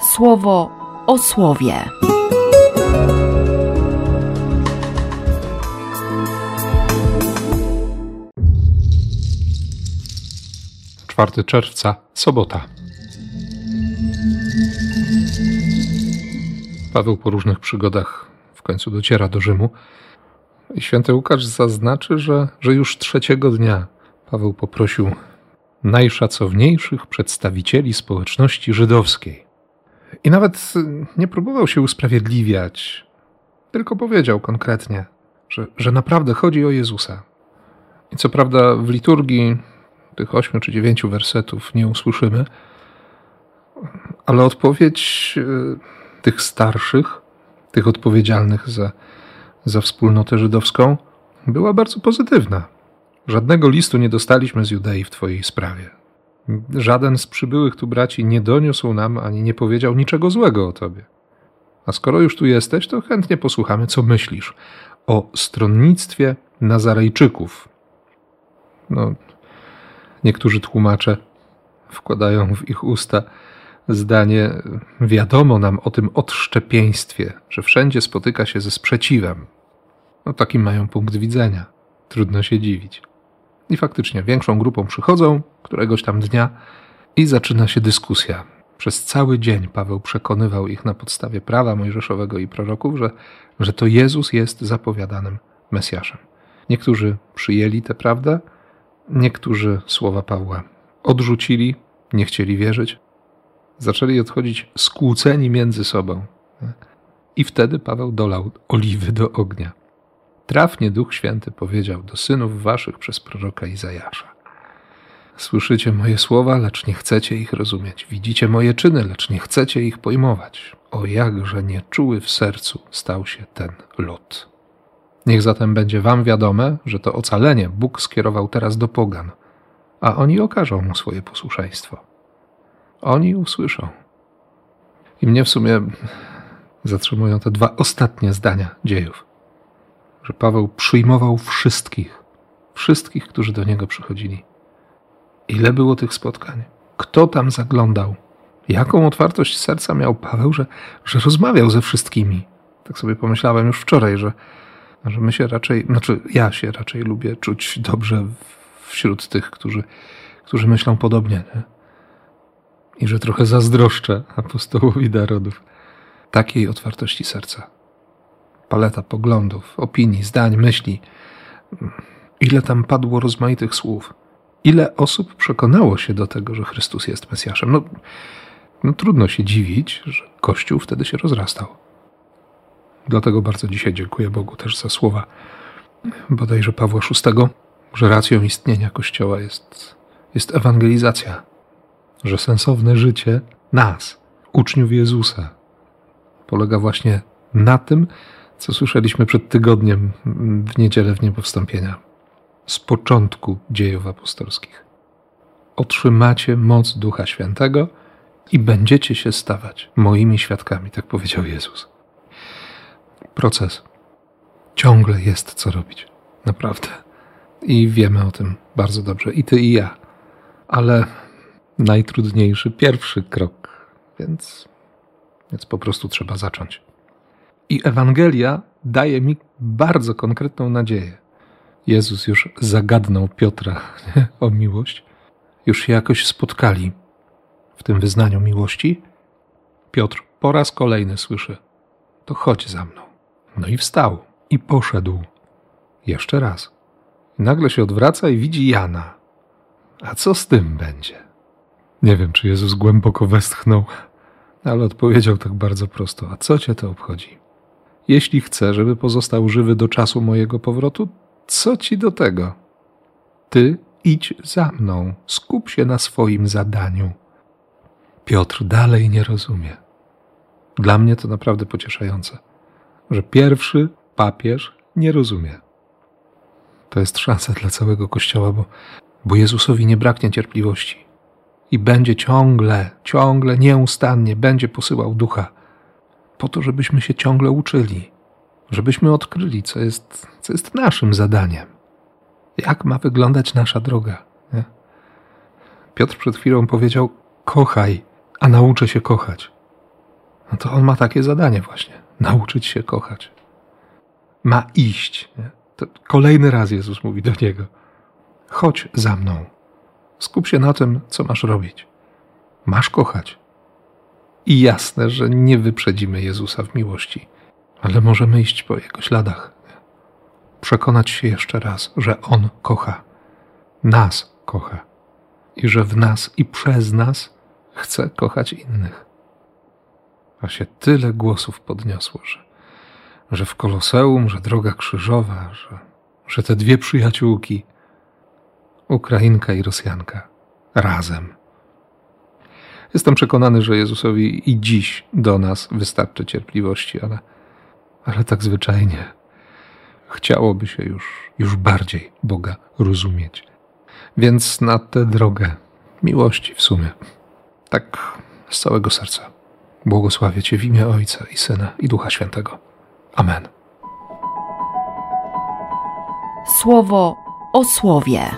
słowo o słowie. 4 czerwca, sobota. Paweł po różnych przygodach w końcu dociera do Rzymu. I święty Łukasz zaznaczy, że, że już trzeciego dnia Paweł poprosił najszacowniejszych przedstawicieli społeczności żydowskiej. I nawet nie próbował się usprawiedliwiać, tylko powiedział konkretnie, że, że naprawdę chodzi o Jezusa. I co prawda w liturgii tych ośmiu czy dziewięciu wersetów nie usłyszymy, ale odpowiedź e, tych starszych, tych odpowiedzialnych za, za wspólnotę żydowską, była bardzo pozytywna. Żadnego listu nie dostaliśmy z Judei w Twojej sprawie. Żaden z przybyłych tu braci nie doniósł nam ani nie powiedział niczego złego o Tobie. A skoro już tu jesteś, to chętnie posłuchamy, co myślisz o stronnictwie Nazarejczyków. No, niektórzy tłumacze wkładają w ich usta zdanie: Wiadomo nam o tym odszczepieństwie, że wszędzie spotyka się ze sprzeciwem. No, taki mają punkt widzenia. Trudno się dziwić. I faktycznie większą grupą przychodzą któregoś tam dnia i zaczyna się dyskusja. Przez cały dzień Paweł przekonywał ich na podstawie prawa mojżeszowego i proroków, że, że to Jezus jest zapowiadanym Mesjaszem. Niektórzy przyjęli tę prawdę, niektórzy słowa Pawła odrzucili, nie chcieli wierzyć, zaczęli odchodzić skłóceni między sobą. I wtedy Paweł dolał oliwy do ognia. Trafnie Duch Święty powiedział do synów waszych przez proroka Izajasza. Słyszycie moje słowa, lecz nie chcecie ich rozumieć. Widzicie moje czyny, lecz nie chcecie ich pojmować. O jakże nieczuły w sercu stał się ten lud. Niech zatem będzie wam wiadome, że to ocalenie Bóg skierował teraz do pogan, a oni okażą mu swoje posłuszeństwo. Oni usłyszą. I mnie w sumie zatrzymują te dwa ostatnie zdania dziejów że Paweł przyjmował wszystkich, wszystkich, którzy do niego przychodzili. Ile było tych spotkań? Kto tam zaglądał? Jaką otwartość serca miał Paweł, że, że rozmawiał ze wszystkimi? Tak sobie pomyślałem już wczoraj, że, że my się raczej, znaczy ja się raczej lubię czuć dobrze wśród tych, którzy, którzy myślą podobnie. Nie? I że trochę zazdroszczę apostołowi narodów takiej otwartości serca paleta poglądów, opinii, zdań, myśli. Ile tam padło rozmaitych słów. Ile osób przekonało się do tego, że Chrystus jest Mesjaszem. No, no trudno się dziwić, że Kościół wtedy się rozrastał. Dlatego bardzo dzisiaj dziękuję Bogu też za słowa bodajże Pawła VI, że racją istnienia Kościoła jest, jest ewangelizacja, że sensowne życie nas, uczniów Jezusa, polega właśnie na tym, co słyszeliśmy przed tygodniem w niedzielę w niebowstąpienia, z początku dziejów apostolskich. Otrzymacie moc Ducha Świętego i będziecie się stawać moimi świadkami, tak powiedział Jezus. Proces. Ciągle jest co robić. Naprawdę. I wiemy o tym bardzo dobrze. I ty, i ja. Ale najtrudniejszy pierwszy krok, więc, więc po prostu trzeba zacząć. I Ewangelia daje mi bardzo konkretną nadzieję. Jezus już zagadnął Piotra o miłość, już się jakoś spotkali w tym wyznaniu miłości. Piotr po raz kolejny słyszy: To chodź za mną. No i wstał i poszedł. Jeszcze raz. Nagle się odwraca i widzi Jana. A co z tym będzie? Nie wiem, czy Jezus głęboko westchnął, ale odpowiedział tak bardzo prosto: A co cię to obchodzi? Jeśli chcę, żeby pozostał żywy do czasu mojego powrotu, co ci do tego? Ty idź za mną, skup się na swoim zadaniu. Piotr dalej nie rozumie. Dla mnie to naprawdę pocieszające, że pierwszy papież nie rozumie. To jest szansa dla całego Kościoła, bo, bo Jezusowi nie braknie cierpliwości i będzie ciągle, ciągle, nieustannie będzie posyłał ducha po to, żebyśmy się ciągle uczyli, żebyśmy odkryli, co jest, co jest naszym zadaniem, jak ma wyglądać nasza droga. Nie? Piotr przed chwilą powiedział: Kochaj, a nauczę się kochać. no to on ma takie zadanie właśnie nauczyć się kochać. Ma iść. Nie? To kolejny raz Jezus mówi do niego: chodź za mną. Skup się na tym, co masz robić. Masz kochać. I jasne, że nie wyprzedzimy Jezusa w miłości, ale możemy iść po Jego śladach. Przekonać się jeszcze raz, że On kocha. Nas kocha. I że w nas i przez nas chce kochać innych. A się tyle głosów podniosło, że, że w Koloseum, że droga krzyżowa, że, że te dwie przyjaciółki, Ukrainka i Rosjanka, razem. Jestem przekonany, że Jezusowi i dziś do nas wystarczy cierpliwości, ale, ale tak zwyczajnie chciałoby się już, już bardziej Boga rozumieć. Więc na tę drogę miłości w sumie, tak z całego serca, błogosławię Cię w imię Ojca i Syna i Ducha Świętego. Amen. Słowo o słowie.